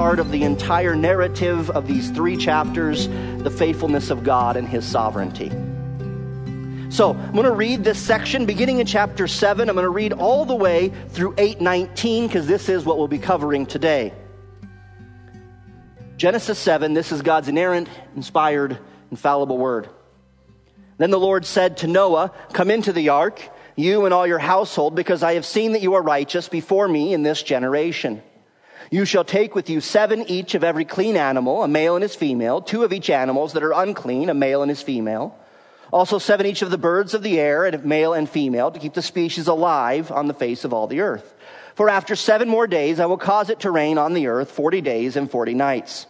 heart of the entire narrative of these three chapters the faithfulness of God and his sovereignty. So, I'm going to read this section beginning in chapter 7. I'm going to read all the way through 819 because this is what we'll be covering today. Genesis 7, this is God's inerrant, inspired, infallible word. Then the Lord said to Noah, Come into the ark, you and all your household, because I have seen that you are righteous before me in this generation. You shall take with you seven each of every clean animal, a male and his female, two of each animals that are unclean, a male and his female. Also seven each of the birds of the air, a male and female, to keep the species alive on the face of all the earth. For after seven more days I will cause it to rain on the earth forty days and forty nights.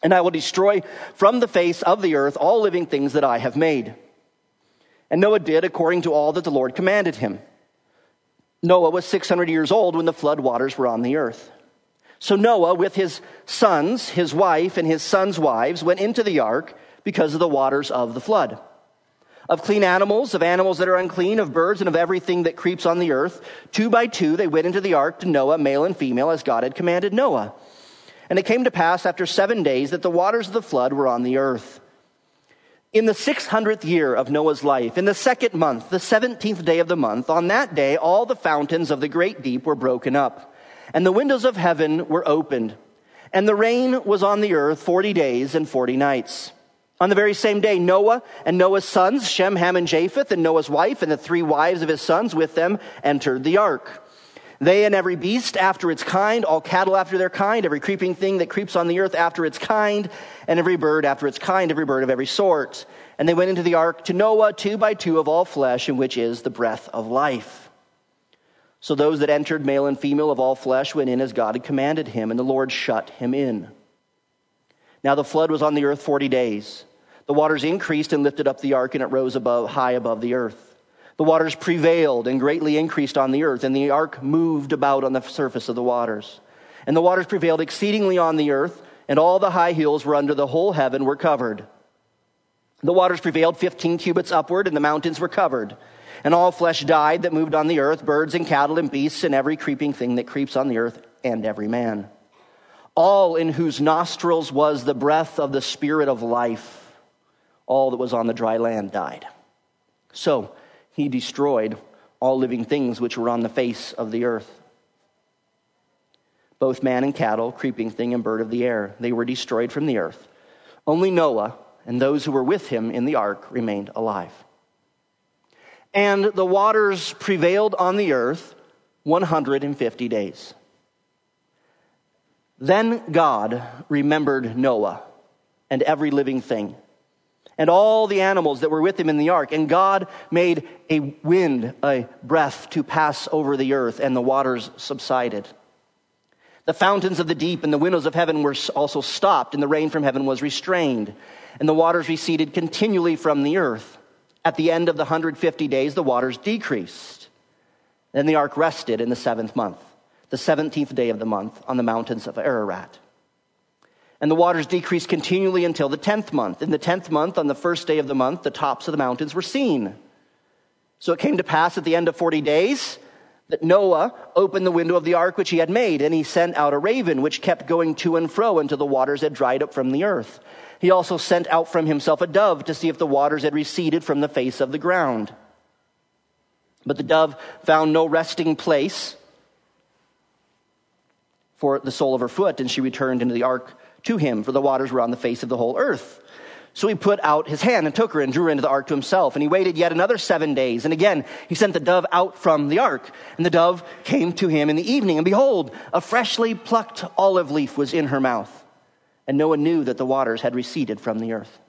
And I will destroy from the face of the earth all living things that I have made. And Noah did according to all that the Lord commanded him. Noah was 600 years old when the flood waters were on the earth. So Noah, with his sons, his wife, and his sons' wives, went into the ark because of the waters of the flood. Of clean animals, of animals that are unclean, of birds, and of everything that creeps on the earth, two by two they went into the ark to Noah, male and female, as God had commanded Noah. And it came to pass after seven days that the waters of the flood were on the earth. In the 600th year of Noah's life, in the second month, the 17th day of the month, on that day, all the fountains of the great deep were broken up, and the windows of heaven were opened, and the rain was on the earth 40 days and 40 nights. On the very same day, Noah and Noah's sons, Shem, Ham, and Japheth, and Noah's wife, and the three wives of his sons with them entered the ark. They and every beast after its kind, all cattle after their kind, every creeping thing that creeps on the earth after its kind, and every bird after its kind, every bird of every sort. And they went into the ark to Noah, two by two of all flesh, in which is the breath of life. So those that entered, male and female of all flesh, went in as God had commanded him, and the Lord shut him in. Now the flood was on the earth forty days. The waters increased and lifted up the ark, and it rose above, high above the earth. The waters prevailed and greatly increased on the earth, and the ark moved about on the surface of the waters. And the waters prevailed exceedingly on the earth, and all the high hills were under the whole heaven were covered. The waters prevailed 15 cubits upward, and the mountains were covered. And all flesh died that moved on the earth, birds and cattle and beasts, and every creeping thing that creeps on the earth, and every man. All in whose nostrils was the breath of the Spirit of life, all that was on the dry land died. So, he destroyed all living things which were on the face of the earth. Both man and cattle, creeping thing and bird of the air, they were destroyed from the earth. Only Noah and those who were with him in the ark remained alive. And the waters prevailed on the earth 150 days. Then God remembered Noah and every living thing and all the animals that were with him in the ark. And God made a wind, a breath to pass over the earth, and the waters subsided. The fountains of the deep and the windows of heaven were also stopped, and the rain from heaven was restrained, and the waters receded continually from the earth. At the end of the 150 days, the waters decreased. Then the ark rested in the seventh month, the 17th day of the month, on the mountains of Ararat. And the waters decreased continually until the tenth month. In the tenth month, on the first day of the month, the tops of the mountains were seen. So it came to pass at the end of 40 days that Noah opened the window of the ark which he had made, and he sent out a raven which kept going to and fro until the waters had dried up from the earth. He also sent out from himself a dove to see if the waters had receded from the face of the ground. But the dove found no resting place for the sole of her foot, and she returned into the ark to him, for the waters were on the face of the whole earth. So he put out his hand and took her and drew her into the ark to himself. And he waited yet another seven days. And again, he sent the dove out from the ark. And the dove came to him in the evening. And behold, a freshly plucked olive leaf was in her mouth. And Noah knew that the waters had receded from the earth.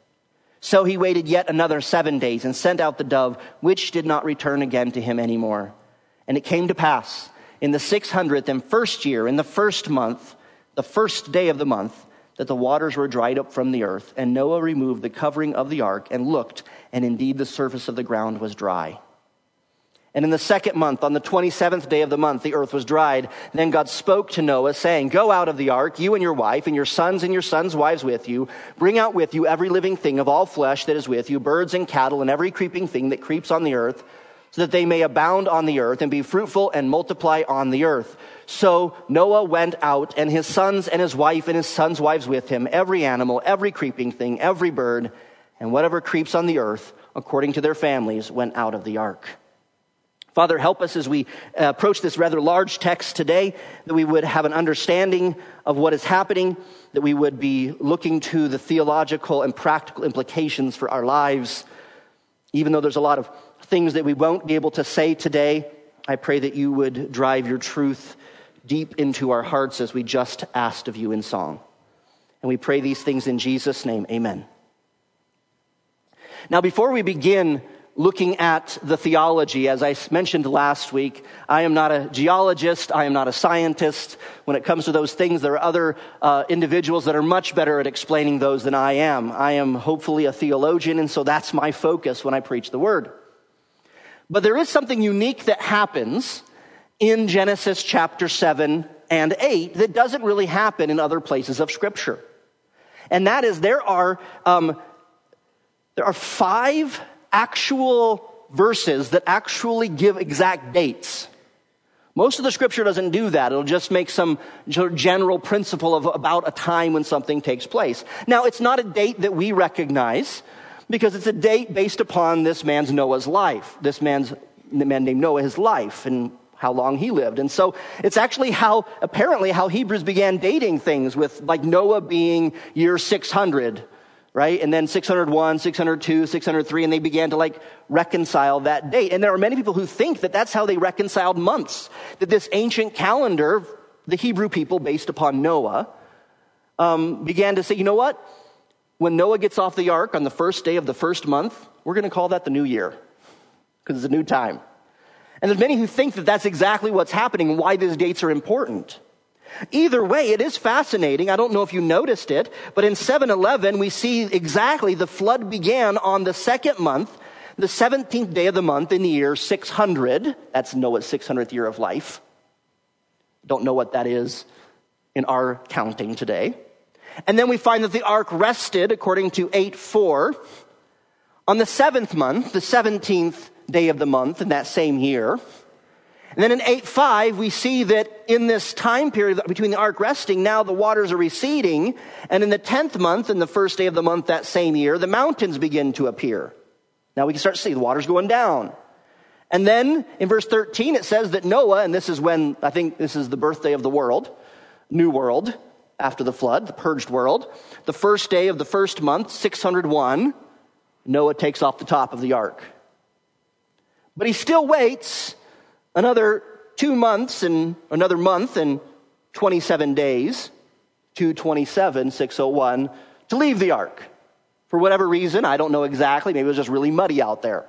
So he waited yet another seven days and sent out the dove, which did not return again to him any anymore. And it came to pass in the six hundredth and first year, in the first month, the first day of the month, that the waters were dried up from the earth, and Noah removed the covering of the ark and looked, and indeed the surface of the ground was dry. And in the second month, on the 27th day of the month, the earth was dried. Then God spoke to Noah, saying, Go out of the ark, you and your wife, and your sons and your sons' wives with you. Bring out with you every living thing of all flesh that is with you, birds and cattle, and every creeping thing that creeps on the earth, so that they may abound on the earth and be fruitful and multiply on the earth. So Noah went out, and his sons and his wife and his sons' wives with him, every animal, every creeping thing, every bird, and whatever creeps on the earth, according to their families, went out of the ark. Father, help us as we uh, approach this rather large text today, that we would have an understanding of what is happening, that we would be looking to the theological and practical implications for our lives. Even though there's a lot of things that we won't be able to say today, I pray that you would drive your truth deep into our hearts as we just asked of you in song. And we pray these things in Jesus' name. Amen. Now, before we begin looking at the theology, as I mentioned last week, I am not a geologist, I am not a scientist. When it comes to those things, there are other uh, individuals that are much better at explaining those than I am. I am hopefully a theologian, and so that's my focus when I preach the word. But there is something unique that happens in Genesis chapter 7 and 8 that doesn't really happen in other places of Scripture. And that is there are, um, there are five actual verses that actually give exact dates. Most of the scripture doesn't do that. It'll just make some general principle of about a time when something takes place. Now, it's not a date that we recognize because it's a date based upon this man's Noah's life. This man's, the man named Noah, his life. And how long he lived. And so it's actually how, apparently, how Hebrews began dating things with like Noah being year 600, right? And then 601, 602, 603, and they began to like reconcile that date. And there are many people who think that that's how they reconciled months, that this ancient calendar, the Hebrew people based upon Noah, um, began to say, you know what? When Noah gets off the ark on the first day of the first month, we're going to call that the new year because it's a new time. And there's many who think that that's exactly what's happening and why these dates are important. Either way, it is fascinating. I don't know if you noticed it, but in 711, we see exactly the flood began on the second month, the 17th day of the month in the year 600. That's Noah's 600th year of life. Don't know what that is in our counting today. And then we find that the ark rested, according to 8 4, on the seventh month, the 17th day of the month in that same year. And then in 8 5, we see that in this time period between the ark resting, now the waters are receding. And in the 10th month, in the first day of the month that same year, the mountains begin to appear. Now we can start to see the water's going down. And then in verse 13, it says that Noah, and this is when I think this is the birthday of the world, new world, after the flood, the purged world, the first day of the first month, 601, Noah takes off the top of the ark. But he still waits another two months and another month and 27 days, 227, 601, to leave the ark. For whatever reason, I don't know exactly, maybe it was just really muddy out there.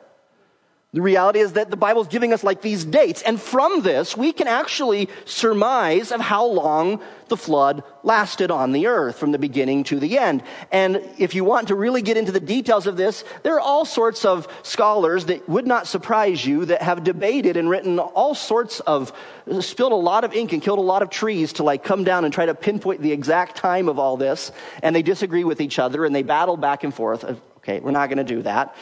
The reality is that the Bible is giving us like these dates. And from this, we can actually surmise of how long the flood lasted on the earth from the beginning to the end. And if you want to really get into the details of this, there are all sorts of scholars that would not surprise you that have debated and written all sorts of, spilled a lot of ink and killed a lot of trees to like come down and try to pinpoint the exact time of all this. And they disagree with each other and they battle back and forth. Okay, we're not going to do that.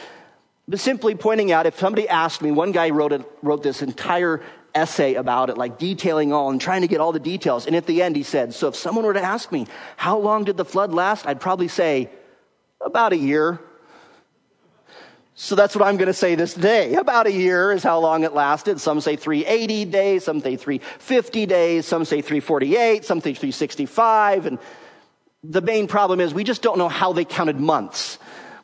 But simply pointing out, if somebody asked me, one guy wrote, it, wrote this entire essay about it, like detailing all and trying to get all the details. And at the end, he said, So if someone were to ask me, how long did the flood last? I'd probably say, about a year. So that's what I'm going to say this day. About a year is how long it lasted. Some say 380 days, some say 350 days, some say 348, some say 365. And the main problem is we just don't know how they counted months.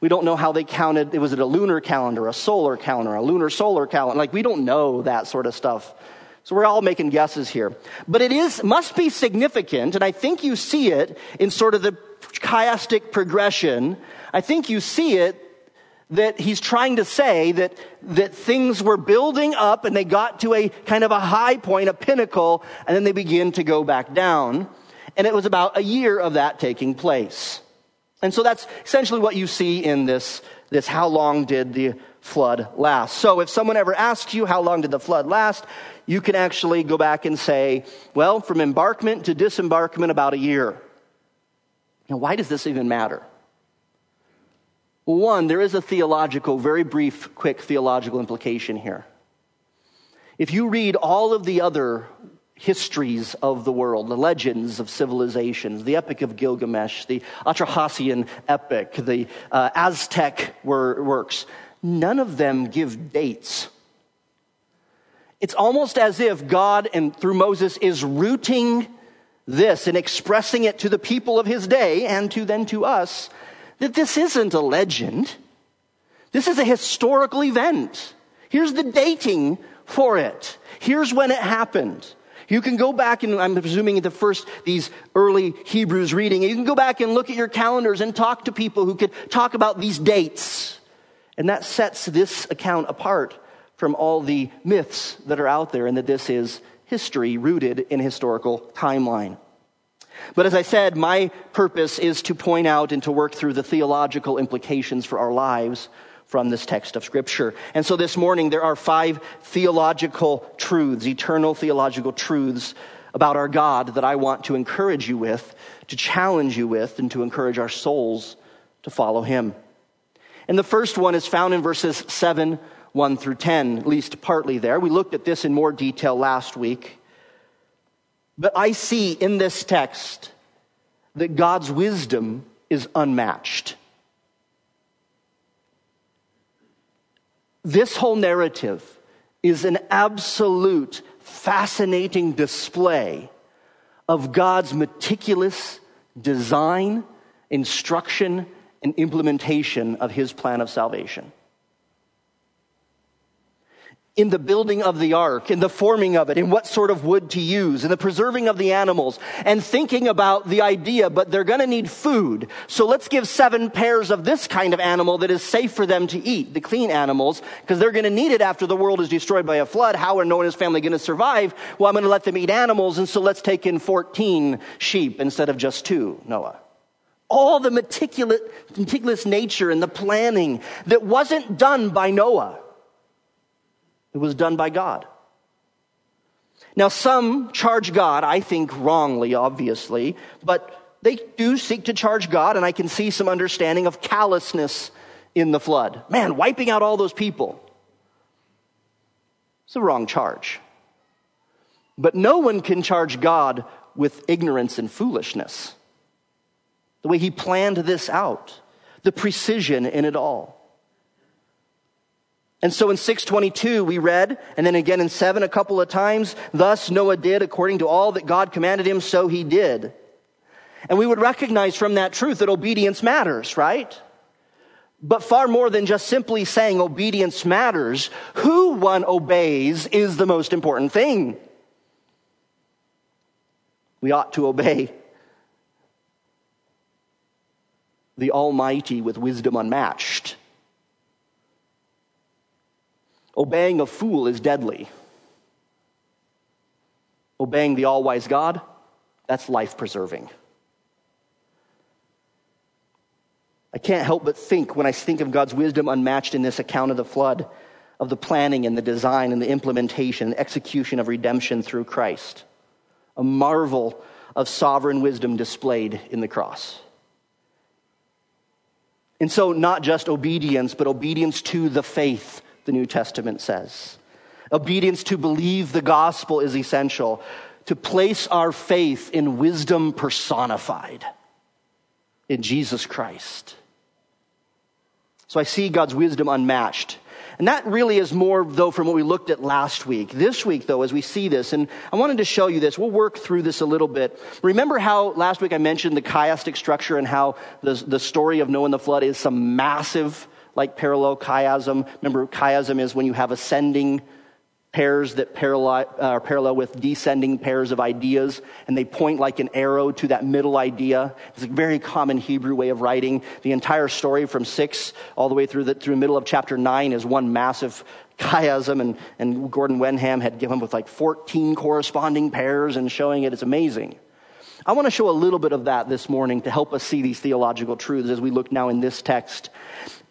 We don't know how they counted. Was it a lunar calendar, a solar calendar, a lunar solar calendar? Like, we don't know that sort of stuff. So we're all making guesses here. But it is, must be significant, and I think you see it in sort of the chiastic progression. I think you see it that he's trying to say that, that things were building up and they got to a kind of a high point, a pinnacle, and then they begin to go back down. And it was about a year of that taking place. And so that's essentially what you see in this, this how long did the flood last. So if someone ever asks you how long did the flood last, you can actually go back and say, well, from embarkment to disembarkment, about a year. Now, why does this even matter? One, there is a theological, very brief, quick theological implication here. If you read all of the other histories of the world, the legends of civilizations, the Epic of Gilgamesh, the Atrahassian epic, the uh, Aztec works, none of them give dates. It's almost as if God, and through Moses, is rooting this and expressing it to the people of his day and to then to us that this isn't a legend. This is a historical event. Here's the dating for it. Here's when it happened. You can go back and I'm presuming the first, these early Hebrews reading, you can go back and look at your calendars and talk to people who could talk about these dates. And that sets this account apart from all the myths that are out there and that this is history rooted in historical timeline. But as I said, my purpose is to point out and to work through the theological implications for our lives from this text of Scripture. And so this morning, there are five theological truths, eternal theological truths about our God that I want to encourage you with, to challenge you with, and to encourage our souls to follow Him. And the first one is found in verses 7, 1 through 10, at least partly there. We looked at this in more detail last week. But I see in this text that God's wisdom is unmatched. This whole narrative is an absolute fascinating display of God's meticulous design, instruction, and implementation of his plan of salvation in the building of the ark, in the forming of it, in what sort of wood to use, in the preserving of the animals, and thinking about the idea, but they're going to need food. So let's give seven pairs of this kind of animal that is safe for them to eat, the clean animals, because they're going to need it after the world is destroyed by a flood. How are Noah and his family going to survive? Well, I'm going to let them eat animals, and so let's take in 14 sheep instead of just two, Noah all the meticulous, meticulous nature and the planning that wasn't done by Noah. It was done by God. Now, some charge God, I think wrongly, obviously, but they do seek to charge God, and I can see some understanding of callousness in the flood. Man, wiping out all those people. It's a wrong charge. But no one can charge God with ignorance and foolishness. The way he planned this out, the precision in it all. And so in 622 we read, and then again in 7 a couple of times, thus Noah did according to all that God commanded him, so he did. And we would recognize from that truth that obedience matters, right? But far more than just simply saying obedience matters, who one obeys is the most important thing. We ought to obey the Almighty with wisdom unmatched. Obeying a fool is deadly. Obeying the all wise God, that's life preserving. I can't help but think when I think of God's wisdom unmatched in this account of the flood, of the planning and the design and the implementation and execution of redemption through Christ. A marvel of sovereign wisdom displayed in the cross. And so, not just obedience, but obedience to the faith the New Testament says. Obedience to believe the gospel is essential, to place our faith in wisdom personified in Jesus Christ. So I see God's wisdom unmatched. And that really is more, though, from what we looked at last week. This week, though, as we see this, and I wanted to show you this, we'll work through this a little bit. Remember how last week I mentioned the chiastic structure and how the, the story of Noah and the flood is some massive like parallel chiasm. Remember, chiasm is when you have ascending pairs that parallel, are uh, parallel with descending pairs of ideas, and they point like an arrow to that middle idea. It's a very common Hebrew way of writing. The entire story from six all the way through the through middle of chapter nine is one massive chiasm, and, and Gordon Wenham had given with like 14 corresponding pairs and showing it. It's amazing. I want to show a little bit of that this morning to help us see these theological truths as we look now in this text.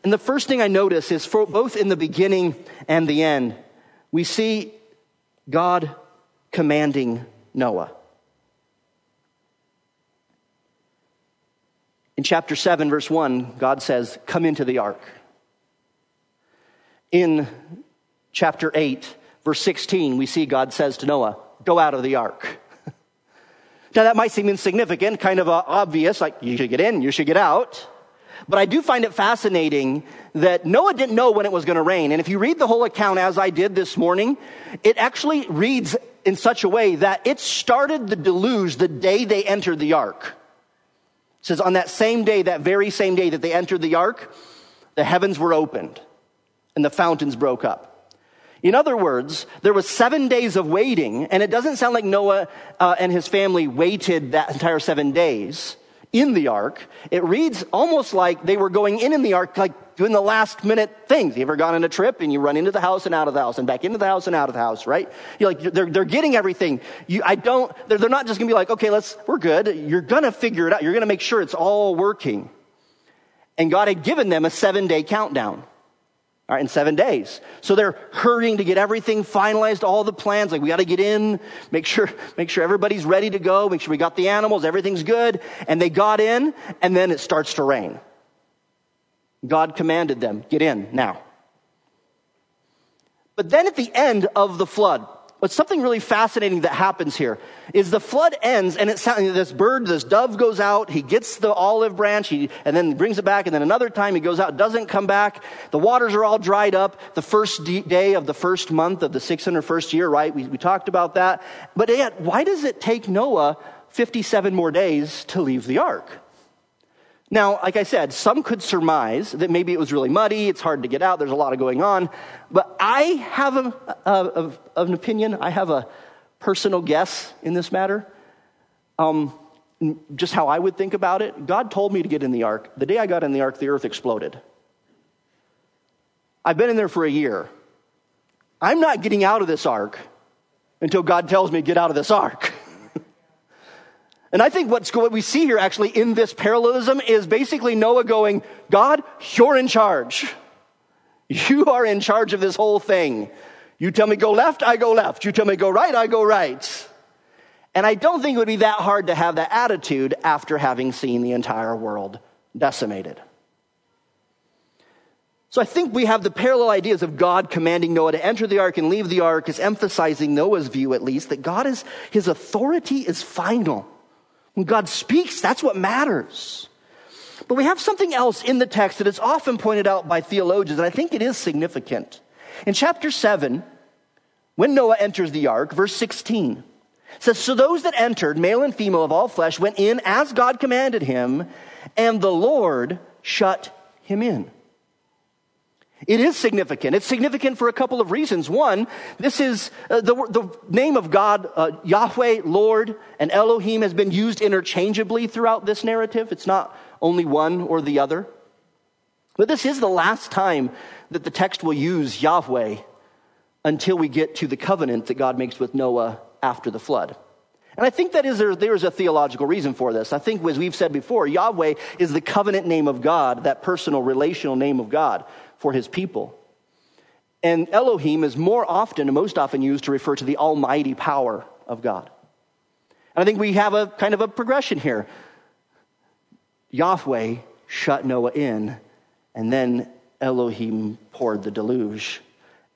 And the first thing I notice is for both in the beginning and the end, we see God commanding Noah. In chapter 7, verse 1, God says, Come into the ark. In chapter 8, verse 16, we see God says to Noah, Go out of the ark. Now, that might seem insignificant, kind of uh, obvious, like you should get in, you should get out. But I do find it fascinating that Noah didn't know when it was going to rain. And if you read the whole account as I did this morning, it actually reads in such a way that it started the deluge the day they entered the ark. It says, on that same day, that very same day that they entered the ark, the heavens were opened and the fountains broke up. In other words, there was seven days of waiting, and it doesn't sound like Noah uh, and his family waited that entire seven days in the ark. It reads almost like they were going in in the ark, like doing the last minute things. You ever gone on a trip and you run into the house and out of the house and back into the house and out of the house, right? You're like, they're, they're getting everything. You, I don't, they're, they're not just gonna be like, okay, let's, we're good. You're gonna figure it out. You're gonna make sure it's all working. And God had given them a seven day countdown. All right, in seven days. So they're hurrying to get everything finalized, all the plans. Like we got to get in, make sure, make sure everybody's ready to go, make sure we got the animals, everything's good. And they got in, and then it starts to rain. God commanded them, get in now. But then at the end of the flood, but something really fascinating that happens here is the flood ends and it's this bird, this dove goes out, he gets the olive branch, he, and then brings it back, and then another time he goes out, doesn't come back. The waters are all dried up. The first day of the first month of the 601st year, right? We, we talked about that. But yet, why does it take Noah 57 more days to leave the ark? Now, like I said, some could surmise that maybe it was really muddy, it's hard to get out, there's a lot of going on. But I have a, a, a, an opinion, I have a personal guess in this matter. Um, just how I would think about it. God told me to get in the ark. The day I got in the ark, the earth exploded. I've been in there for a year. I'm not getting out of this ark until God tells me get out of this ark. And I think what's, what we see here actually in this parallelism is basically Noah going, God, you're in charge. You are in charge of this whole thing. You tell me go left, I go left. You tell me go right, I go right. And I don't think it would be that hard to have that attitude after having seen the entire world decimated. So I think we have the parallel ideas of God commanding Noah to enter the ark and leave the ark is emphasizing Noah's view at least that God is, his authority is final. When God speaks, that's what matters. But we have something else in the text that is often pointed out by theologians, and I think it is significant. In chapter 7, when Noah enters the ark, verse 16 says, So those that entered, male and female of all flesh, went in as God commanded him, and the Lord shut him in. It is significant. It's significant for a couple of reasons. One, this is uh, the, the name of God, uh, Yahweh, Lord, and Elohim has been used interchangeably throughout this narrative. It's not only one or the other. But this is the last time that the text will use Yahweh until we get to the covenant that God makes with Noah after the flood. And I think that is there, there is a theological reason for this. I think, as we've said before, Yahweh is the covenant name of God, that personal, relational name of God for his people. And Elohim is more often and most often used to refer to the almighty power of God. And I think we have a kind of a progression here. Yahweh shut Noah in, and then Elohim poured the deluge.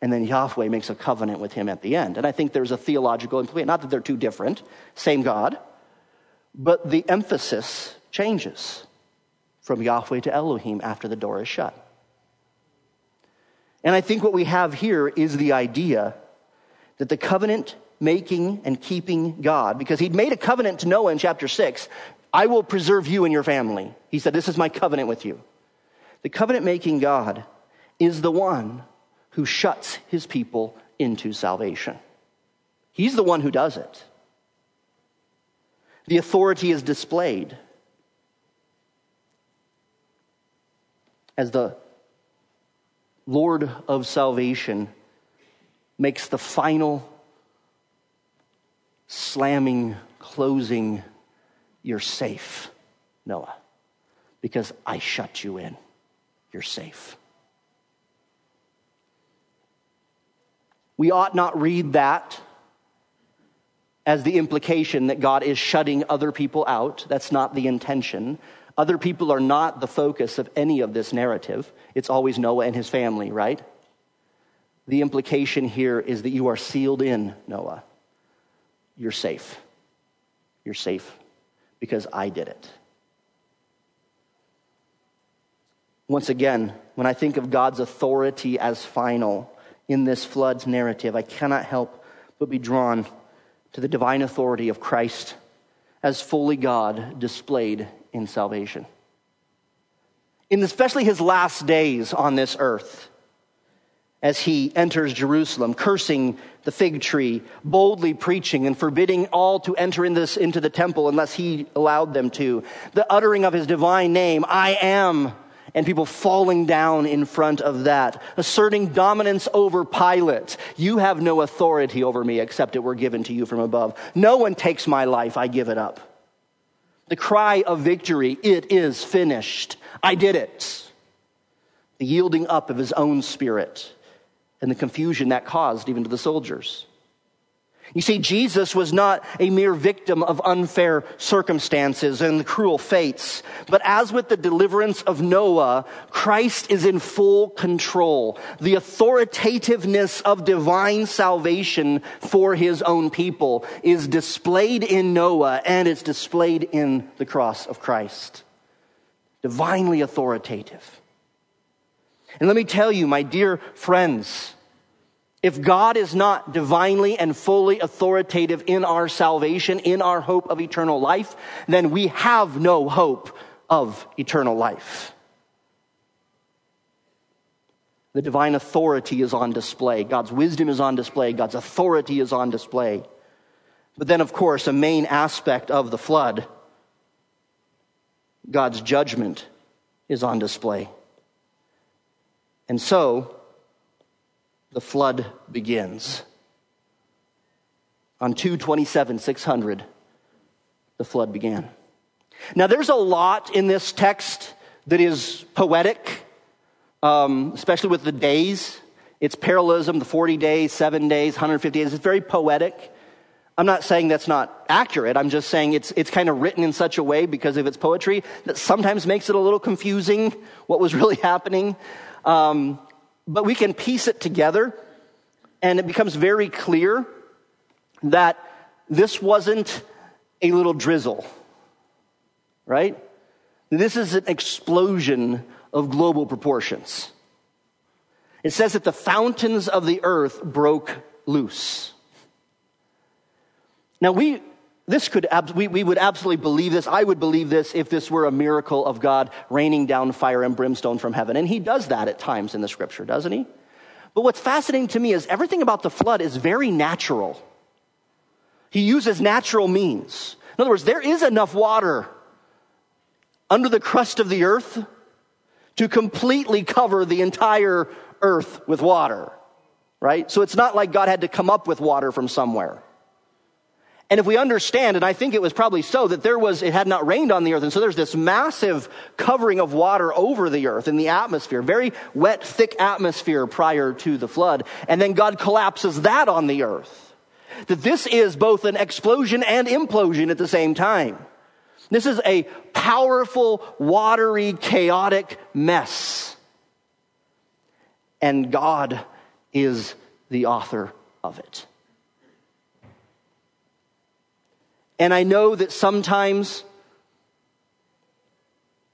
And then Yahweh makes a covenant with him at the end. And I think there's a theological implication. Not that they're too different, same God, but the emphasis changes from Yahweh to Elohim after the door is shut. And I think what we have here is the idea that the covenant making and keeping God, because he'd made a covenant to Noah in chapter 6, I will preserve you and your family. He said, This is my covenant with you. The covenant making God is the one who shuts his people into salvation. He's the one who does it. The authority is displayed as the Lord of salvation, makes the final slamming, closing, you're safe, Noah, because I shut you in. You're safe. We ought not read that as the implication that God is shutting other people out. That's not the intention. Other people are not the focus of any of this narrative. It's always Noah and his family, right? the implication here is that you are sealed in, Noah. You're safe. You're safe because I did it. Once again, when I think of God's authority as final in this flood narrative, I cannot help but be drawn to the divine authority of Christ as fully God displayed in salvation. In especially his last days on this earth, as he enters Jerusalem, cursing the fig tree, boldly preaching and forbidding all to enter in this, into the temple unless he allowed them to. The uttering of his divine name, I am, and people falling down in front of that, asserting dominance over Pilate. You have no authority over me except it were given to you from above. No one takes my life, I give it up. The cry of victory, it is finished. I did it. The yielding up of his own spirit and the confusion that caused even to the soldiers. You see, Jesus was not a mere victim of unfair circumstances and cruel fates. But as with the deliverance of Noah, Christ is in full control. The authoritativeness of divine salvation for his own people is displayed in Noah and it's displayed in the cross of Christ. Divinely authoritative. And let me tell you, my dear friends, if God is not divinely and fully authoritative in our salvation, in our hope of eternal life, then we have no hope of eternal life. The divine authority is on display. God's wisdom is on display. God's authority is on display. But then, of course, a main aspect of the flood God's judgment is on display. And so, the flood begins. On 227, 600, the flood began. Now, there's a lot in this text that is poetic, um, especially with the days. It's parallelism, the 40 days, seven days, 150 days. It's very poetic. I'm not saying that's not accurate. I'm just saying it's, it's kind of written in such a way because of its poetry that sometimes makes it a little confusing what was really happening. Um, but we can piece it together and it becomes very clear that this wasn't a little drizzle, right? This is an explosion of global proportions. It says that the fountains of the earth broke loose. Now, we, this could, we, we would absolutely believe this. I would believe this if this were a miracle of God raining down fire and brimstone from heaven. And he does that at times in the scripture, doesn't he? But what's fascinating to me is everything about the flood is very natural. He uses natural means. In other words, there is enough water under the crust of the earth to completely cover the entire earth with water, right? So it's not like God had to come up with water from somewhere. And if we understand, and I think it was probably so, that there was, it had not rained on the earth. And so there's this massive covering of water over the earth in the atmosphere, very wet, thick atmosphere prior to the flood. And then God collapses that on the earth. That this is both an explosion and implosion at the same time. This is a powerful, watery, chaotic mess. And God is the author of it. And I know that sometimes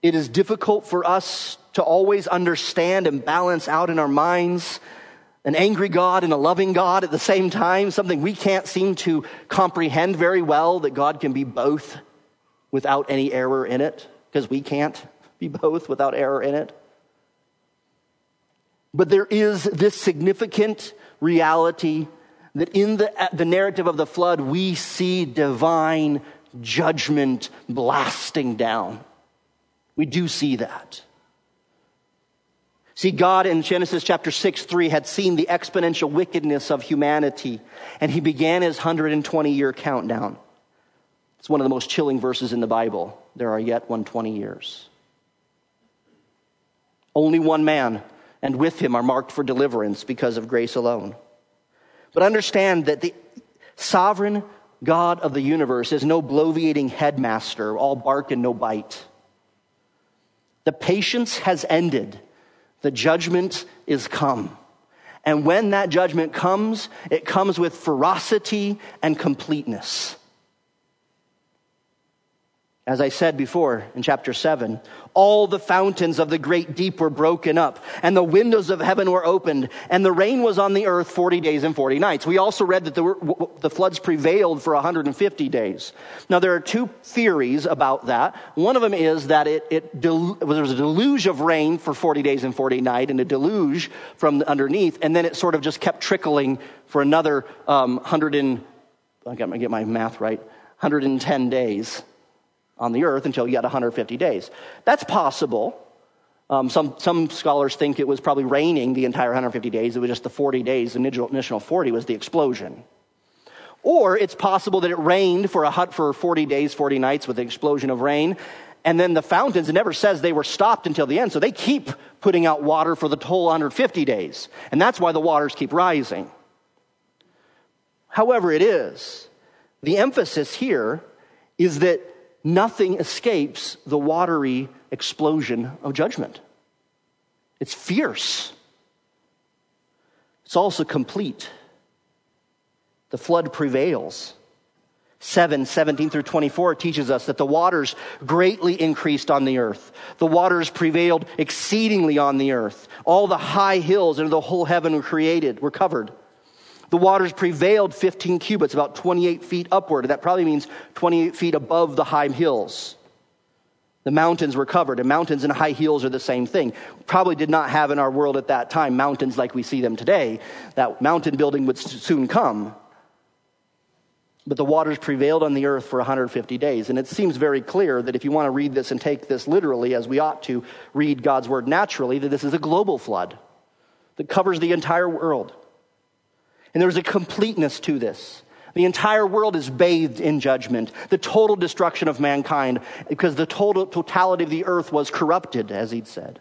it is difficult for us to always understand and balance out in our minds an angry God and a loving God at the same time, something we can't seem to comprehend very well that God can be both without any error in it, because we can't be both without error in it. But there is this significant reality that in the, the narrative of the flood, we see divine judgment blasting down. We do see that. See, God in Genesis chapter 6, 3 had seen the exponential wickedness of humanity, and he began his 120 year countdown. It's one of the most chilling verses in the Bible. There are yet 120 years. Only one man, and with him are marked for deliverance because of grace alone. But understand that the sovereign God of the universe is no bloviating headmaster, all bark and no bite. The patience has ended, the judgment is come. And when that judgment comes, it comes with ferocity and completeness. As I said before in chapter 7, all the fountains of the great deep were broken up, and the windows of heaven were opened, and the rain was on the earth 40 days and 40 nights. We also read that the, the floods prevailed for 150 days. Now, there are two theories about that. One of them is that it, it del- there was a deluge of rain for 40 days and 40 nights, and a deluge from underneath, and then it sort of just kept trickling for another um, 100 and, I got to get my math right, 110 days on the earth until you got 150 days. That's possible. Um, some, some scholars think it was probably raining the entire 150 days. It was just the 40 days, the initial 40 was the explosion. Or it's possible that it rained for, a hut for 40 days, 40 nights with the explosion of rain. And then the fountains, it never says they were stopped until the end. So they keep putting out water for the whole 150 days. And that's why the waters keep rising. However, it is, the emphasis here is that nothing escapes the watery explosion of judgment. It's fierce. It's also complete. The flood prevails. 7, 17 through 24 teaches us that the waters greatly increased on the earth. The waters prevailed exceedingly on the earth. All the high hills and the whole heaven were created, were covered. The waters prevailed 15 cubits, about 28 feet upward. That probably means 28 feet above the high hills. The mountains were covered, and mountains and high hills are the same thing. Probably did not have in our world at that time mountains like we see them today. That mountain building would soon come. But the waters prevailed on the earth for 150 days. And it seems very clear that if you want to read this and take this literally, as we ought to read God's word naturally, that this is a global flood that covers the entire world. And there's a completeness to this. The entire world is bathed in judgment, the total destruction of mankind, because the total totality of the earth was corrupted, as he'd said.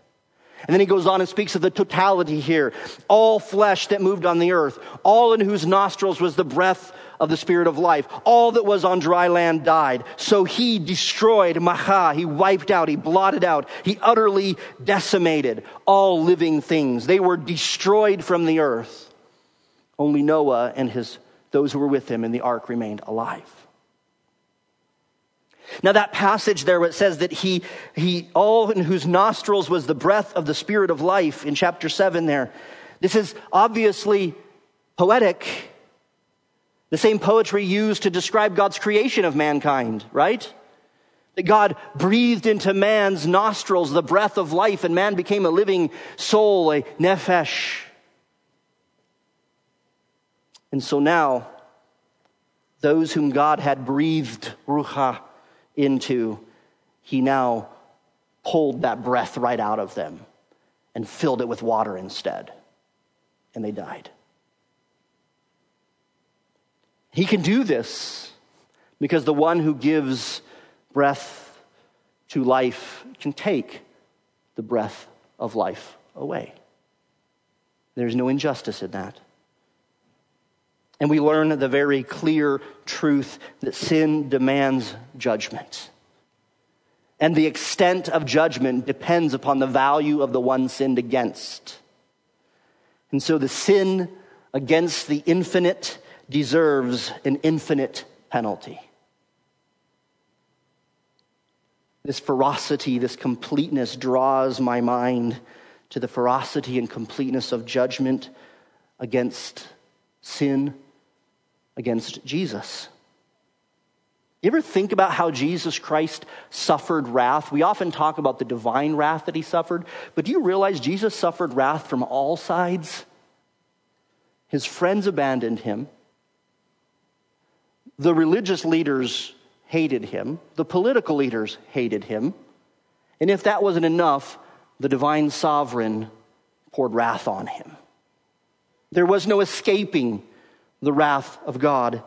And then he goes on and speaks of the totality here. All flesh that moved on the earth, all in whose nostrils was the breath of the spirit of life. All that was on dry land died. So he destroyed Macha. He wiped out. He blotted out. He utterly decimated all living things. They were destroyed from the earth. Only Noah and his, those who were with him in the ark remained alive. Now, that passage there, it says that he, he, all in whose nostrils was the breath of the Spirit of life in chapter 7 there, this is obviously poetic. The same poetry used to describe God's creation of mankind, right? That God breathed into man's nostrils the breath of life, and man became a living soul, a nephesh. And so now, those whom God had breathed ruach into, he now pulled that breath right out of them and filled it with water instead. And they died. He can do this because the one who gives breath to life can take the breath of life away. There's no injustice in that. And we learn the very clear truth that sin demands judgment. And the extent of judgment depends upon the value of the one sinned against. And so the sin against the infinite deserves an infinite penalty. This ferocity, this completeness draws my mind to the ferocity and completeness of judgment against sin against Jesus. You ever think about how Jesus Christ suffered wrath? We often talk about the divine wrath that he suffered, but do you realize Jesus suffered wrath from all sides? His friends abandoned him. The religious leaders hated him. The political leaders hated him. And if that wasn't enough, the divine sovereign poured wrath on him. There was no escaping the wrath of God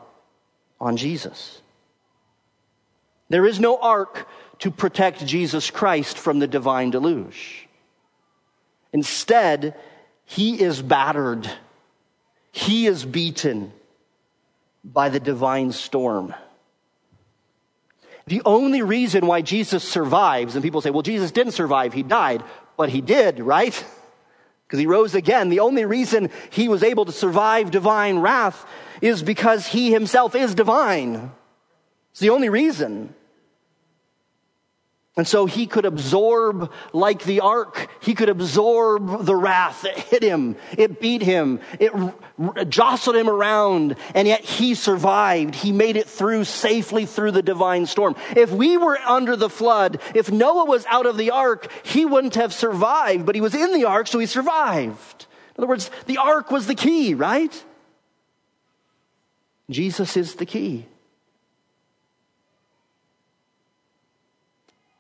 on Jesus. There is no ark to protect Jesus Christ from the divine deluge. Instead, he is battered, he is beaten by the divine storm. The only reason why Jesus survives, and people say, well, Jesus didn't survive, he died, but he did, right? because he rose again. The only reason he was able to survive divine wrath is because he himself is divine. It's the only reason. And so he could absorb, like the ark, he could absorb the wrath that hit him. It beat him. It jostled him around. And yet he survived. He made it through safely through the divine storm. If we were under the flood, if Noah was out of the ark, he wouldn't have survived. But he was in the ark, so he survived. In other words, the ark was the key, right? Jesus is the key.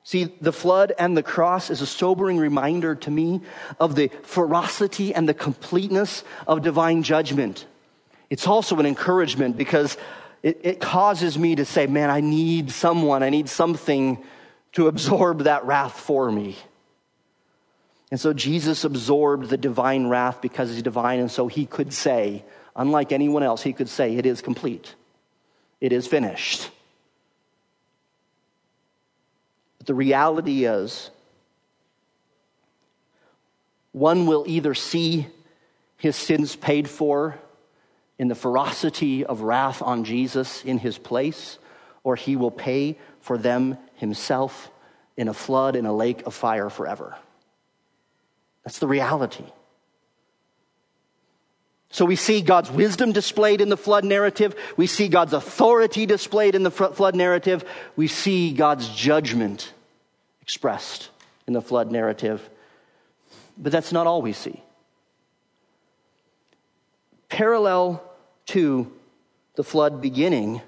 See, the flood and the cross is a sobering reminder to me of the ferocity and the completeness of divine judgment. It's also an encouragement because it, it, causes me to say, man, I need someone, I need something to absorb that wrath for me. And so Jesus absorbed the divine wrath because he's divine, and so he could say, unlike anyone else, he could say, it is complete, it is finished. The reality is, one will either see his sins paid for in the ferocity of wrath on Jesus in his place, or he will pay for them himself in a flood, in a lake of fire forever. That's the reality. So we see God's wisdom displayed in the flood narrative. We see God's authority displayed in the flood narrative. We see God's judgment expressed in the flood narrative. But that's not all we see. Parallel to the flood beginning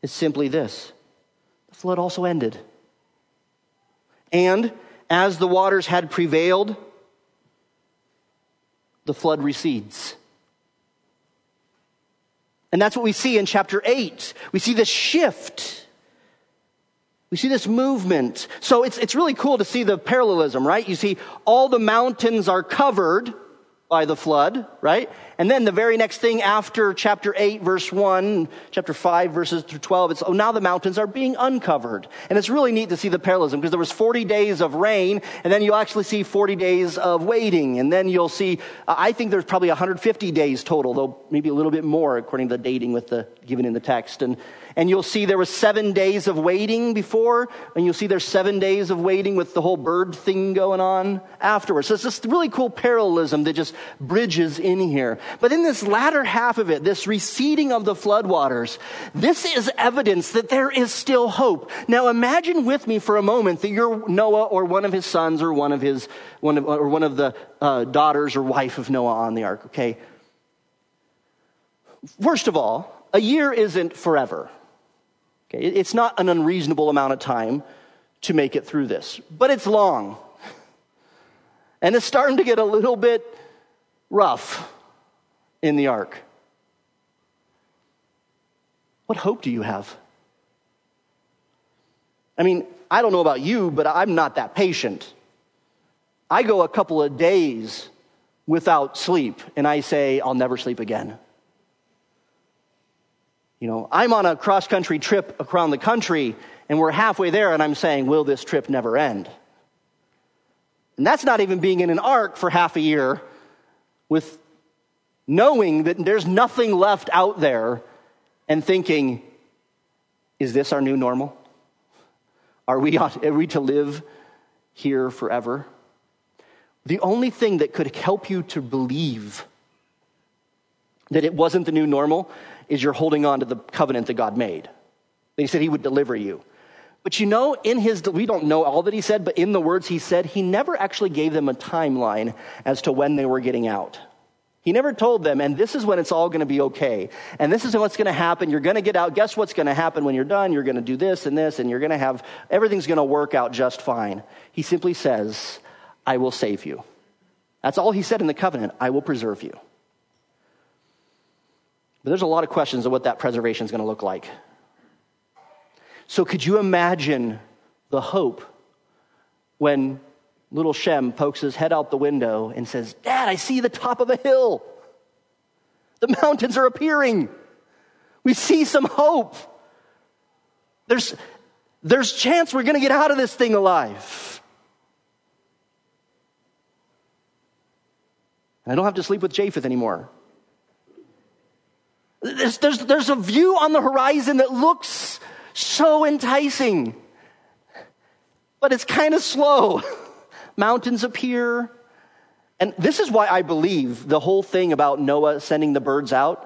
is simply this the flood also ended. And as the waters had prevailed, the flood recedes. And that's what we see in chapter 8. We see the shift we see this movement. So it's, it's really cool to see the parallelism, right? You see all the mountains are covered by the flood, right? And then the very next thing after chapter 8, verse 1, chapter 5, verses through 12, it's, oh, now the mountains are being uncovered. And it's really neat to see the parallelism because there was 40 days of rain, and then you'll actually see 40 days of waiting. And then you'll see, I think there's probably 150 days total, though maybe a little bit more according to the dating with the given in the text. And, and you'll see there was seven days of waiting before, and you'll see there's seven days of waiting with the whole bird thing going on afterwards. So it's this really cool parallelism that just bridges in here. But in this latter half of it, this receding of the floodwaters, this is evidence that there is still hope. Now imagine with me for a moment that you're Noah or one of his sons or one of his, one of, or one of the uh, daughters or wife of Noah on the ark, okay? First of all, a year isn't forever. Okay, it's not an unreasonable amount of time to make it through this, but it's long. And it's starting to get a little bit rough in the ark. What hope do you have? I mean, I don't know about you, but I'm not that patient. I go a couple of days without sleep and I say, I'll never sleep again. You know, I'm on a cross country trip around the country and we're halfway there and I'm saying, will this trip never end? And that's not even being in an ark for half a year with knowing that there's nothing left out there and thinking, is this our new normal? Are we, are we to live here forever? The only thing that could help you to believe that it wasn't the new normal is you're holding on to the covenant that God made. He said he would deliver you. But you know, in his, we don't know all that he said, but in the words he said, he never actually gave them a timeline as to when they were getting out. He never told them, and this is when it's all going to be okay. And this is what's going to happen. You're going to get out. Guess what's going to happen when you're done? You're going to do this and this, and you're going to have, everything's going to work out just fine. He simply says, I will save you. That's all he said in the covenant. I will preserve you. But there's a lot of questions of what that preservation is going to look like. So, could you imagine the hope when little Shem pokes his head out the window and says, Dad, I see the top of a hill. The mountains are appearing. We see some hope. There's, there's chance we're going to get out of this thing alive. And I don't have to sleep with Japheth anymore. There's, there's, there's a view on the horizon that looks so enticing, but it's kind of slow. Mountains appear. And this is why I believe the whole thing about Noah sending the birds out.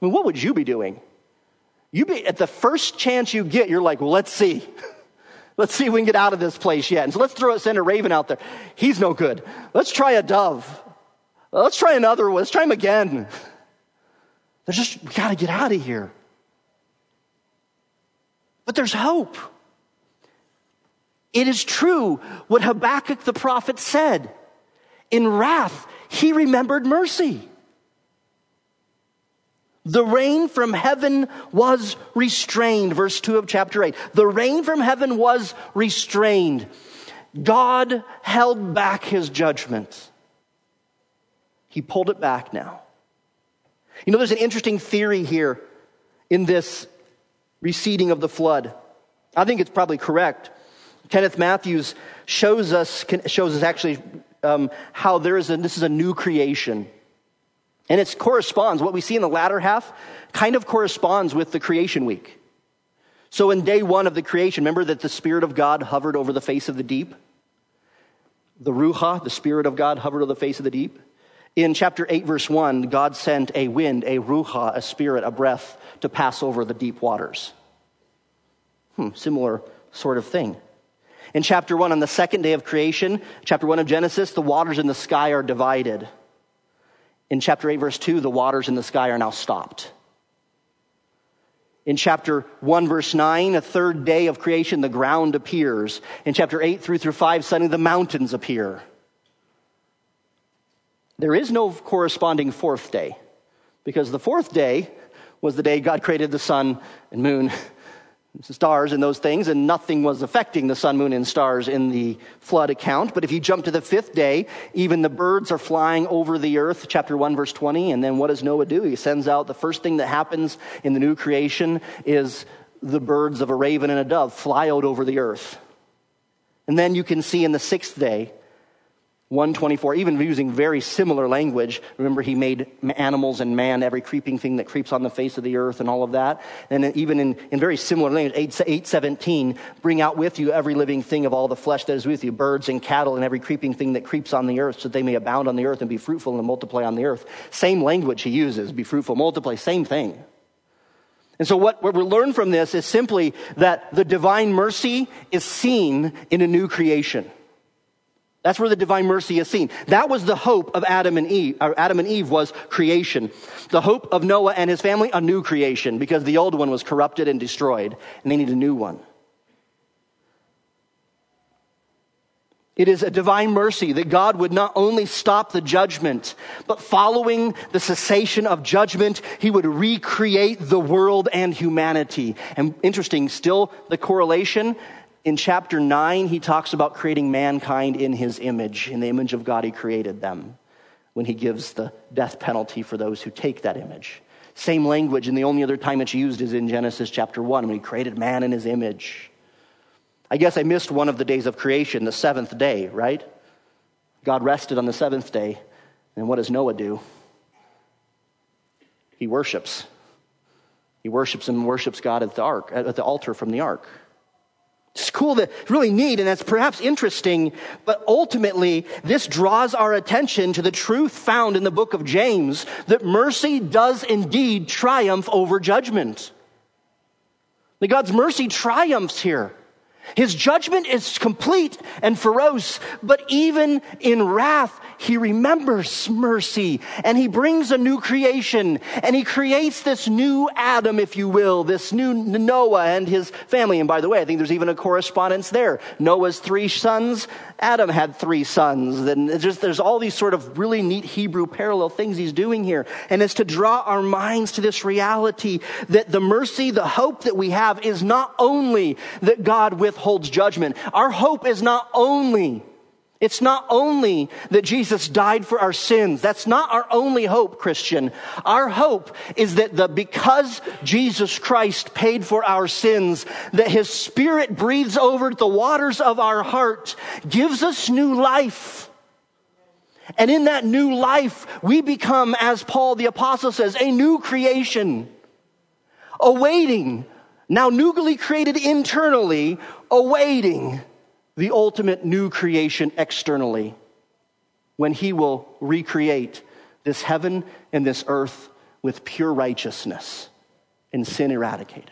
I mean, what would you be doing? You be at the first chance you get, you're like, well, let's see. Let's see if we can get out of this place yet. And so let's throw send a raven out there. He's no good. Let's try a dove. Let's try another one. Let's try him again. There's just, we got to get out of here. But there's hope. It is true what Habakkuk the prophet said. In wrath, he remembered mercy. The rain from heaven was restrained. Verse 2 of chapter 8. The rain from heaven was restrained. God held back his judgment. He pulled it back now. You know, there's an interesting theory here in this receding of the flood. I think it's probably correct. Kenneth Mathews shows us, shows us actually um, how there is a, this is a new creation. And it corresponds, what we see in the latter half kind of corresponds with the creation week. So in day one of the creation, remember that the Spirit of God hovered over the face of the deep? The Ruach, the Spirit of God, hovered over the face of the deep. In chapter 8, verse 1, God sent a wind, a Ruach, a spirit, a breath to pass over the deep waters. Hmm, similar sort of thing. In chapter 1, on the second day of creation, chapter 1 of Genesis, the waters in the sky are divided. In chapter 8, verse 2, the waters in the sky are now stopped. In chapter 1, verse 9, a third day of creation, the ground appears. In chapter 8 through through 5, suddenly the mountains appear. There is no corresponding fourth day, because the fourth day was the day God created the sun and moon the stars and those things, and nothing was affecting the sun, moon, and stars in the flood account. But if you jump to the fifth day, even the birds are flying over the earth, chapter 1, verse 20. And then what does Noah do? He sends out the first thing that happens in the new creation is the birds of a raven and a dove fly out over the earth. And then you can see in the sixth day, 124, even using very similar language. Remember, he made animals and man, every creeping thing that creeps on the face of the earth and all of that. And even in, in very similar language, 8, 817, bring out with you every living thing of all the flesh that is with you, birds and cattle and every creeping thing that creeps on the earth, so that they may abound on the earth and be fruitful and multiply on the earth. Same language he uses, be fruitful, multiply, same thing. And so what, what we learn from this is simply that the divine mercy is seen in a new creation. That's where the divine mercy is seen. That was the hope of Adam and Eve. Adam and Eve was creation. The hope of Noah and his family, a new creation, because the old one was corrupted and destroyed, and they need a new one. It is a divine mercy that God would not only stop the judgment, but following the cessation of judgment, he would recreate the world and humanity. And interesting, still the correlation in chapter 9, he talks about creating mankind in his image. In the image of God, he created them when he gives the death penalty for those who take that image. Same language, and the only other time it's used is in Genesis chapter 1 when he created man in his image. I guess I missed one of the days of creation, the seventh day, right? God rested on the seventh day. And what does Noah do? He worships. He worships and worships God at the ark, at the altar from the ark. It's cool to really neat and that's perhaps interesting, but ultimately this draws our attention to the truth found in the book of James that mercy does indeed triumph over judgment. That God's mercy triumphs here. His judgment is complete and ferocious, but even in wrath, he remembers mercy and he brings a new creation and he creates this new Adam, if you will, this new Noah and his family. And by the way, I think there's even a correspondence there. Noah's three sons, Adam had three sons. And just, there's all these sort of really neat Hebrew parallel things he's doing here. And it's to draw our minds to this reality that the mercy, the hope that we have is not only that God withholds judgment. Our hope is not only it's not only that Jesus died for our sins. That's not our only hope, Christian. Our hope is that the, because Jesus Christ paid for our sins, that his spirit breathes over the waters of our heart, gives us new life. And in that new life, we become, as Paul the apostle says, a new creation, awaiting, now newly created internally, awaiting the ultimate new creation externally, when he will recreate this heaven and this earth with pure righteousness and sin eradicated.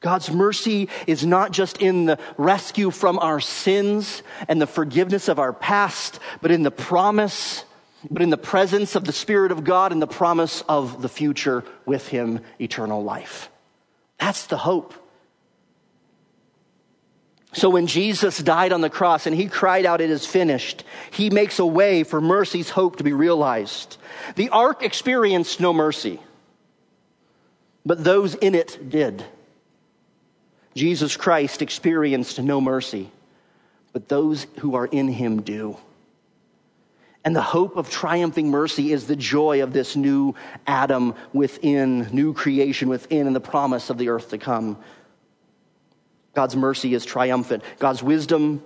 God's mercy is not just in the rescue from our sins and the forgiveness of our past, but in the promise, but in the presence of the Spirit of God and the promise of the future with Him, eternal life. That's the hope. So when Jesus died on the cross and he cried out, It is finished, he makes a way for mercy's hope to be realized. The ark experienced no mercy, but those in it did. Jesus Christ experienced no mercy, but those who are in him do. And the hope of triumphing mercy is the joy of this new Adam within, new creation within, and the promise of the earth to come. God's mercy is triumphant. God's wisdom,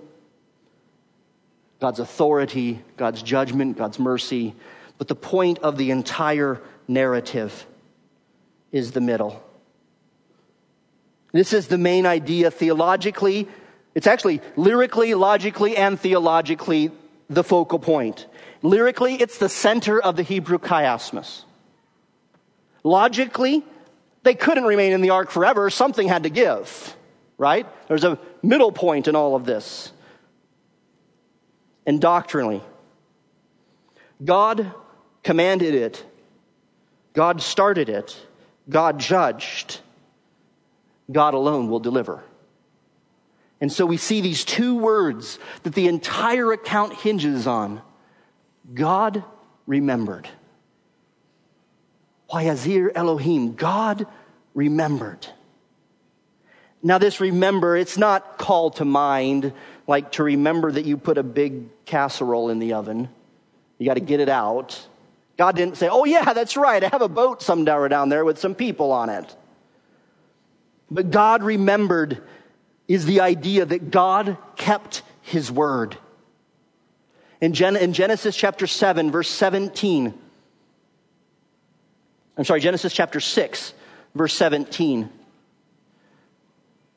God's authority, God's judgment, God's mercy. But the point of the entire narrative is the middle. This is the main idea theologically. It's actually lyrically, logically, and theologically the focal point. Lyrically, it's the center of the Hebrew chiasmus. Logically, they couldn't remain in the ark forever. Something had to give, right? There's a middle point in all of this. And doctrinally, God commanded it, God started it, God judged. God alone will deliver. And so we see these two words that the entire account hinges on God remembered. Why Azir Elohim, God remembered. Now, this remember, it's not called to mind like to remember that you put a big casserole in the oven. You got to get it out. God didn't say, Oh, yeah, that's right. I have a boat somewhere down there with some people on it. But God remembered is the idea that God kept his word. In, Gen- in Genesis chapter 7, verse 17, I'm sorry, Genesis chapter 6, verse 17.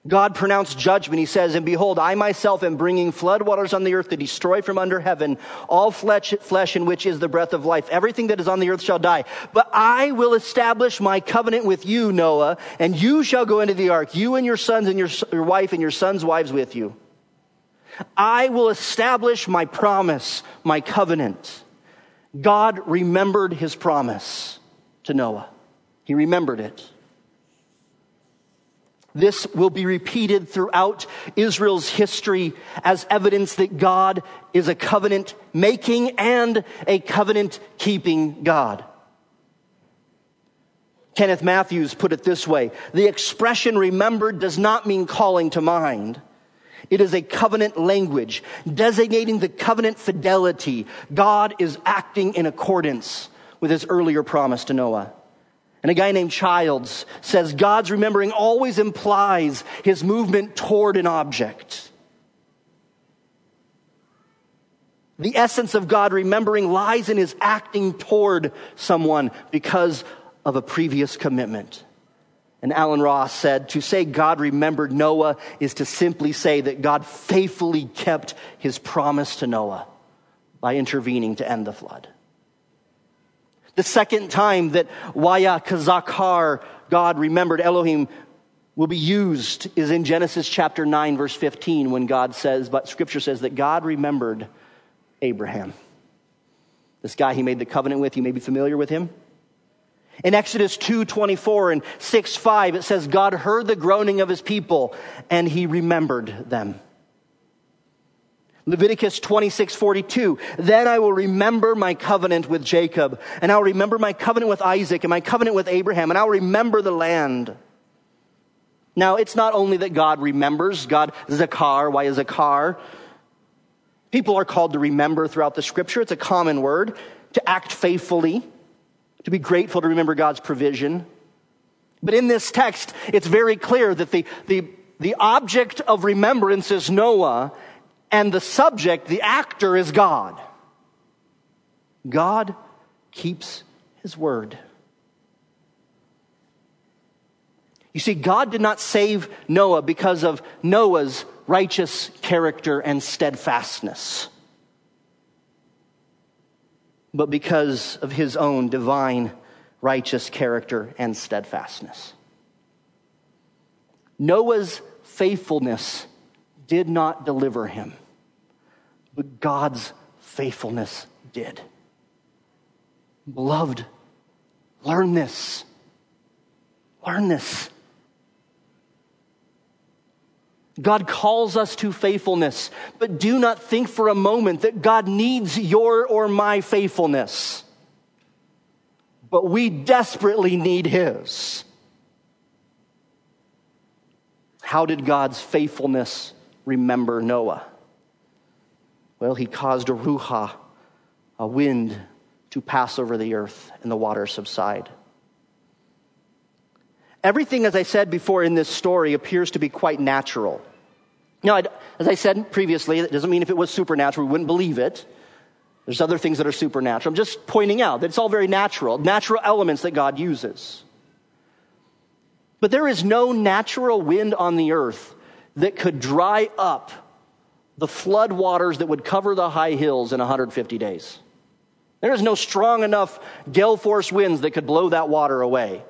God pronounced judgment. He says, And behold, I myself am bringing floodwaters on the earth to destroy from under heaven all flesh, flesh in which is the breath of life. Everything that is on the earth shall die. But I will establish my covenant with you, Noah, and you shall go into the ark, you and your sons and your, your wife and your sons' wives with you. I will establish my promise, my covenant. God remembered his promise to Noah. He remembered it. This will be repeated throughout Israel's history as evidence that God is a covenant making and a covenant keeping God. Kenneth Mathews put it this way The expression remembered does not mean calling to mind. It is a covenant language designating the covenant fidelity. God is acting in accordance with his earlier promise to Noah. And a guy named Childs says God's remembering always implies his movement toward an object. The essence of God remembering lies in his acting toward someone because of a previous commitment. And Allen Ross said, to say God remembered Noah is to simply say that God faithfully kept his promise to Noah by intervening to end the flood. The second time that Waya Kazakar, God remembered Elohim, will be used is in Genesis chapter 9, verse 15, when God says, but scripture says that God remembered Abraham. This guy he made the covenant with, you may be familiar with him. In Exodus 2 24 and 6 5, it says, God heard the groaning of his people and he remembered them. Leviticus 26, 42. Then I will remember my covenant with Jacob, and I'll remember my covenant with Isaac, and my covenant with Abraham, and I'll remember the land. Now, it's not only that God remembers, God, Zakar, why is Zakar? People are called to remember throughout the scripture. It's a common word. To act faithfully, to be grateful to remember God's provision. But in this text, it's very clear that the, the, the object of remembrance is Noah, and the subject, the actor, is God. God keeps his word. You see, God did not save Noah because of Noah's righteous character and steadfastness, but because of his own divine righteous character and steadfastness. Noah's faithfulness did not deliver him, but God's faithfulness did. Beloved, learn this. Learn this. God calls us to faithfulness, but do not think for a moment that God needs your or my faithfulness. But we desperately need His. How did God's faithfulness remember Noah? Well, He caused a ruach, a wind, to pass over the earth and the waters subside. Everything, as I said before in this story, appears to be quite natural. Now, as I said previously, that doesn't mean if it was supernatural, we wouldn't believe it. There's other things that are supernatural. I'm just pointing out that it's all very natural, natural elements that God uses. But there is no natural wind on the earth that could dry up the flood waters that would cover the high hills in 150 days. There is no strong enough gale force winds that could blow that water away.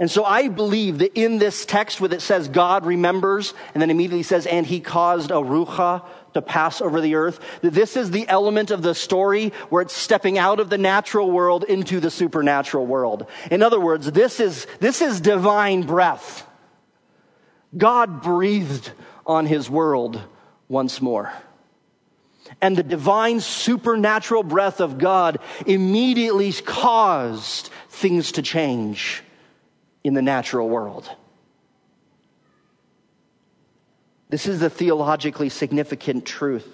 And so I believe that in this text where it says God remembers and then immediately says, and he caused a ruach to pass over the earth, that this is the element of the story where it's stepping out of the natural world into the supernatural world. In other words, this is, this is divine breath. God breathed on his world once more. And the divine supernatural breath of God immediately caused things to change in the natural world. This is the theologically significant truth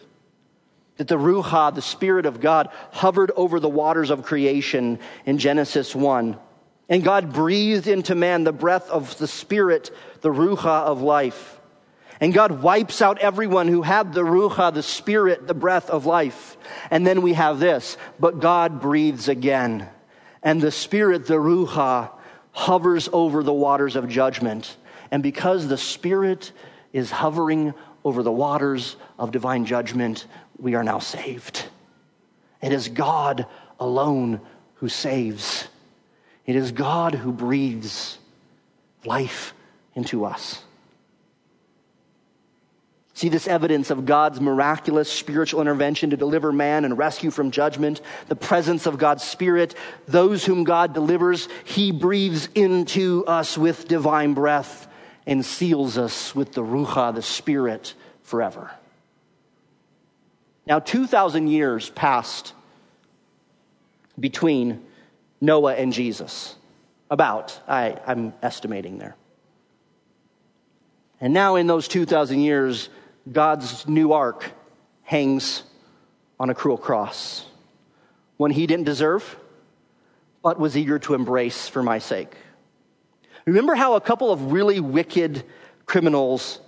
that the Ruach, the Spirit of God, hovered over the waters of creation in Genesis 1. And God breathed into man the breath of the Spirit, the Ruach of life. And God wipes out everyone who had the Ruach, the Spirit, the breath of life. And then we have this, but God breathes again. And the Spirit, the Ruach, hovers over the waters of judgment. And because the Spirit is hovering over the waters of divine judgment, we are now saved. It is God alone who saves. It is God who breathes life into us. See this evidence of God's miraculous spiritual intervention to deliver man and rescue from judgment, the presence of God's Spirit, those whom God delivers, He breathes into us with divine breath and seals us with the Ruach, the Spirit, forever. Now, 2,000 years passed between Noah and Jesus. About, I, I'm estimating there. And now, in those 2,000 years, God's new ark hangs on a cruel cross. One he didn't deserve, but was eager to embrace for my sake. Remember how a couple of really wicked criminals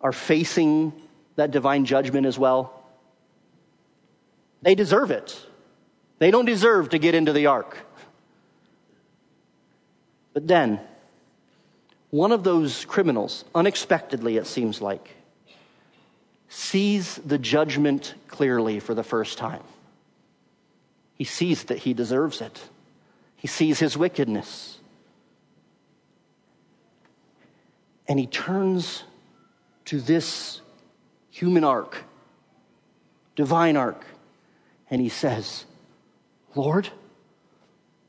are facing that divine judgment as well? They deserve it. They don't deserve to get into the ark. But then, one of those criminals, unexpectedly, it seems like, sees the judgment clearly for the first time. He sees that he deserves it, he sees his wickedness. And he turns to this human ark, divine ark, and he says, Lord,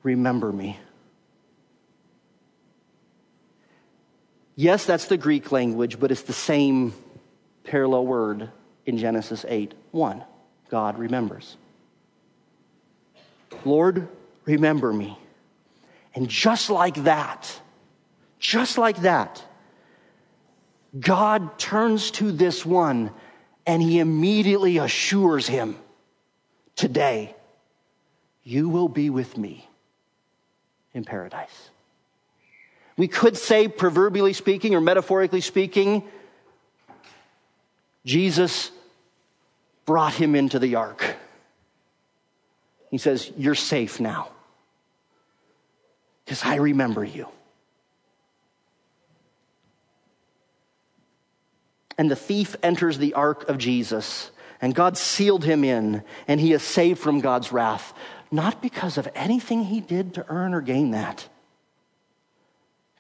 remember me. Yes, that's the Greek language, but it's the same parallel word in Genesis 8 1. God remembers. Lord, remember me. And just like that, just like that, God turns to this one and he immediately assures him, Today, you will be with me in paradise. We could say, proverbially speaking or metaphorically speaking, Jesus brought him into the ark. He says, You're safe now because I remember you. And the thief enters the ark of Jesus, and God sealed him in, and he is saved from God's wrath, not because of anything he did to earn or gain that,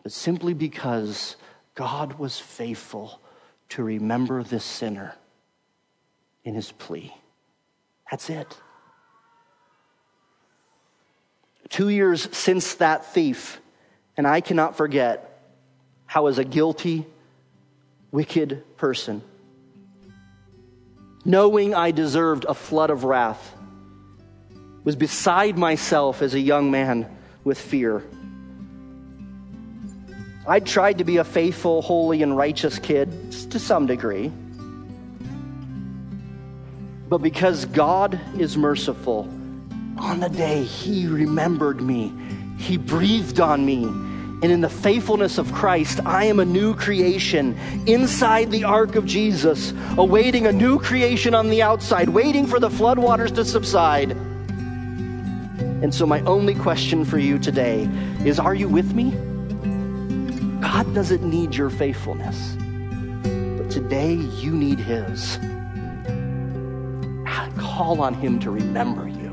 but simply because God was faithful to remember this sinner in his plea. That's it. Two years since that thief, and I cannot forget how, as a guilty, wicked person, knowing I deserved a flood of wrath, was beside myself as a young man with fear. I tried to be a faithful, holy, and righteous kid to some degree. But because God is merciful, on the day He remembered me, He breathed on me. And in the faithfulness of Christ, I am a new creation inside the ark of Jesus, awaiting a new creation on the outside, waiting for the floodwaters to subside. And so, my only question for you today is Are you with me? God doesn't need your faithfulness, but today you need His. Call on Him to remember you.